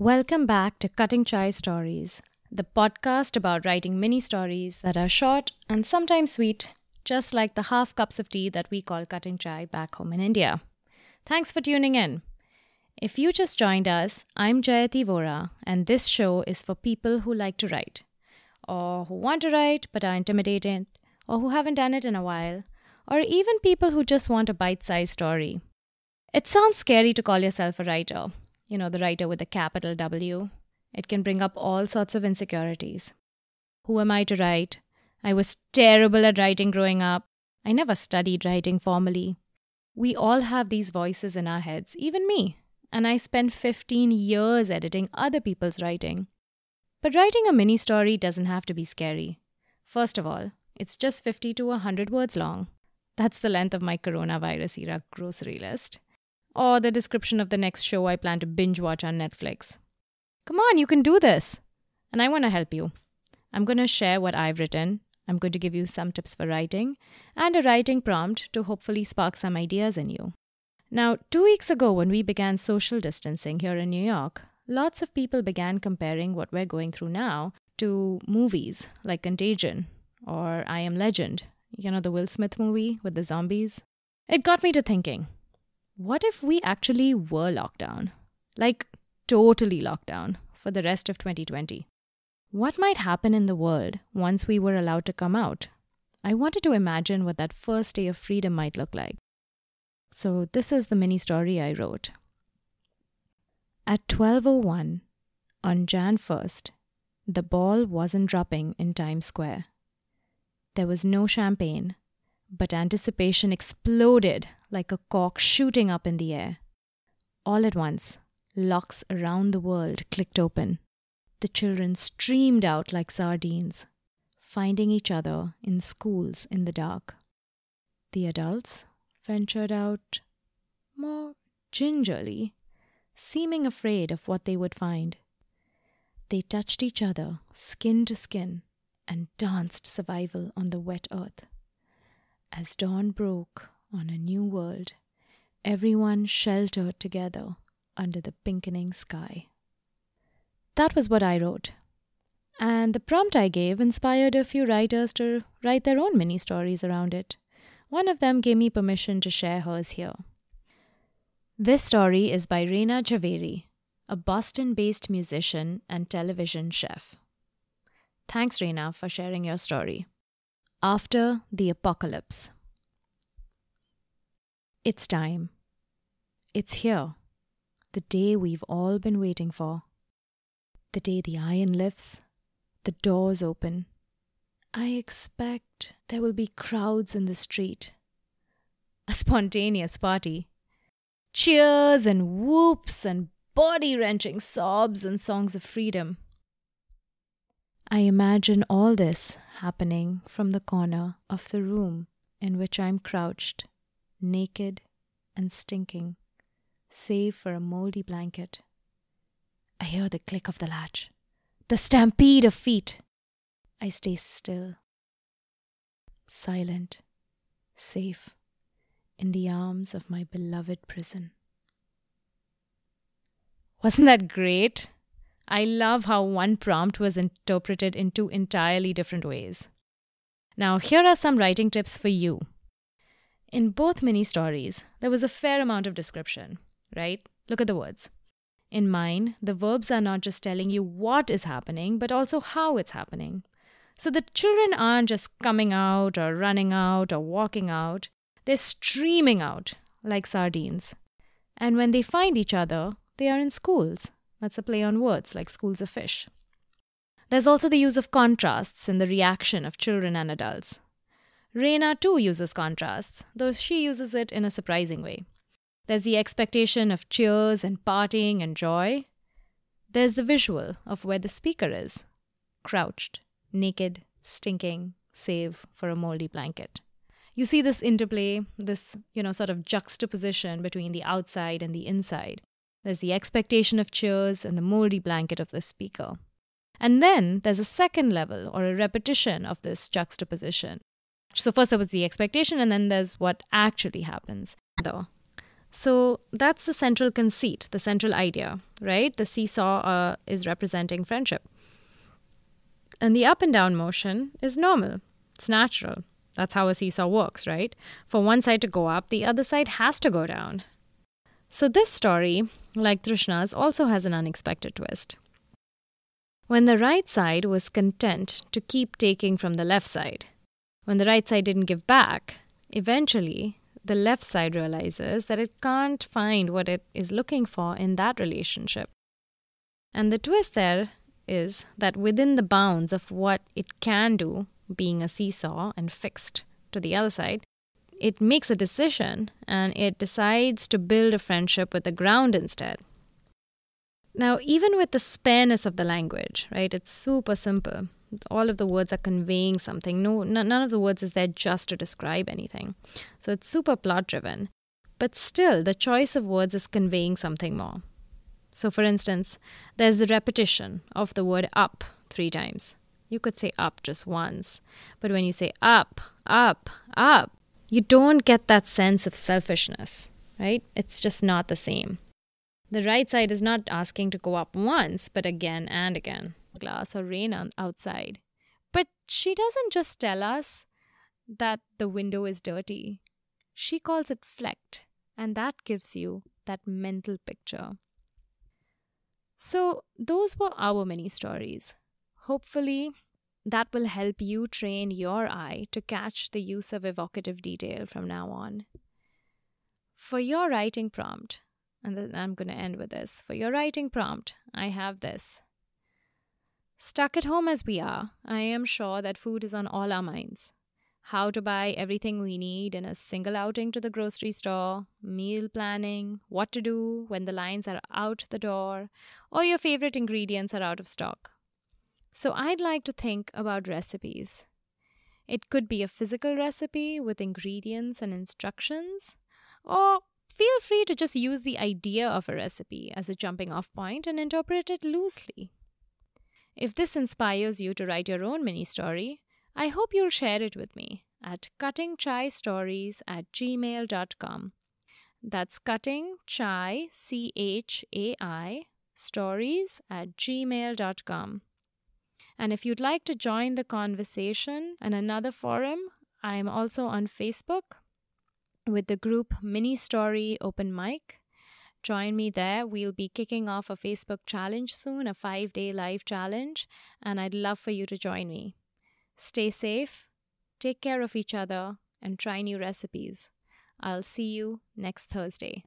Welcome back to Cutting Chai Stories, the podcast about writing mini stories that are short and sometimes sweet, just like the half cups of tea that we call cutting chai back home in India. Thanks for tuning in. If you just joined us, I'm Jayati Vora, and this show is for people who like to write, or who want to write but are intimidated, or who haven't done it in a while, or even people who just want a bite sized story. It sounds scary to call yourself a writer, you know, the writer with a capital W. It can bring up all sorts of insecurities. Who am I to write? I was terrible at writing growing up. I never studied writing formally. We all have these voices in our heads, even me, and I spent 15 years editing other people's writing. But writing a mini story doesn't have to be scary. First of all, it's just 50 to 100 words long. That's the length of my coronavirus era grocery list or the description of the next show I plan to binge watch on Netflix. Come on, you can do this! And I want to help you. I'm going to share what I've written. I'm going to give you some tips for writing and a writing prompt to hopefully spark some ideas in you. Now, two weeks ago, when we began social distancing here in New York, lots of people began comparing what we're going through now to movies like Contagion or I Am Legend, you know, the Will Smith movie with the zombies. It got me to thinking what if we actually were locked down? Like, totally locked down for the rest of 2020? What might happen in the world once we were allowed to come out? I wanted to imagine what that first day of freedom might look like. So, this is the mini story I wrote. At 12:01 on Jan 1st, the ball wasn't dropping in Times Square. There was no champagne, but anticipation exploded like a cork shooting up in the air. All at once, locks around the world clicked open. The children streamed out like sardines, finding each other in schools in the dark. The adults ventured out more gingerly, seeming afraid of what they would find. They touched each other, skin to skin, and danced survival on the wet earth. As dawn broke on a new world, everyone sheltered together under the pinkening sky. That was what I wrote. And the prompt I gave inspired a few writers to write their own mini stories around it. One of them gave me permission to share hers here. This story is by Reina Javeri, a Boston based musician and television chef. Thanks, Reina, for sharing your story. After the apocalypse. It's time. It's here. The day we've all been waiting for. The day the iron lifts, the doors open. I expect there will be crowds in the street. A spontaneous party. Cheers and whoops and body wrenching sobs and songs of freedom. I imagine all this happening from the corner of the room in which I'm crouched, naked and stinking, save for a moldy blanket. I hear the click of the latch, the stampede of feet. I stay still, silent, safe, in the arms of my beloved prison. Wasn't that great? I love how one prompt was interpreted in two entirely different ways. Now, here are some writing tips for you. In both mini stories, there was a fair amount of description, right? Look at the words. In mine, the verbs are not just telling you what is happening, but also how it's happening. So the children aren't just coming out or running out or walking out, they're streaming out like sardines. And when they find each other, they are in schools. That's a play on words like schools of fish. There's also the use of contrasts in the reaction of children and adults. Reina too uses contrasts, though she uses it in a surprising way. There's the expectation of cheers and partying and joy. There's the visual of where the speaker is crouched, naked, stinking, save for a moldy blanket. You see this interplay, this, you know, sort of juxtaposition between the outside and the inside. There's the expectation of cheers and the moldy blanket of the speaker. And then there's a second level or a repetition of this juxtaposition. So, first there was the expectation, and then there's what actually happens. Though. So that's the central conceit, the central idea, right? The seesaw uh, is representing friendship. And the up and down motion is normal, it's natural. That's how a seesaw works, right? For one side to go up, the other side has to go down. So this story, like Trishna's, also has an unexpected twist. When the right side was content to keep taking from the left side, when the right side didn't give back, eventually the left side realizes that it can't find what it is looking for in that relationship. And the twist there is that within the bounds of what it can do, being a seesaw and fixed to the other side, it makes a decision and it decides to build a friendship with the ground instead. Now, even with the spareness of the language, right, it's super simple. All of the words are conveying something. No, none of the words is there just to describe anything. So it's super plot driven. But still, the choice of words is conveying something more. So, for instance, there's the repetition of the word up three times. You could say up just once. But when you say up, up, up, you don't get that sense of selfishness, right? It's just not the same. The right side is not asking to go up once, but again and again. Glass or rain outside. But she doesn't just tell us that the window is dirty. She calls it flecked, and that gives you that mental picture. So, those were our mini stories. Hopefully, that will help you train your eye to catch the use of evocative detail from now on. For your writing prompt, and then I'm going to end with this. For your writing prompt, I have this. Stuck at home as we are, I am sure that food is on all our minds how to buy everything we need in a single outing to the grocery store, meal planning, what to do when the lines are out the door, or your favorite ingredients are out of stock. So I'd like to think about recipes. It could be a physical recipe with ingredients and instructions, or feel free to just use the idea of a recipe as a jumping off point and interpret it loosely. If this inspires you to write your own mini story, I hope you'll share it with me at cuttingchai at gmail.com. That's cutting chai, C H A I, stories at gmail.com. And if you'd like to join the conversation in another forum, I'm also on Facebook with the group Mini Story Open Mic. Join me there. We'll be kicking off a Facebook challenge soon, a five day live challenge, and I'd love for you to join me. Stay safe, take care of each other, and try new recipes. I'll see you next Thursday.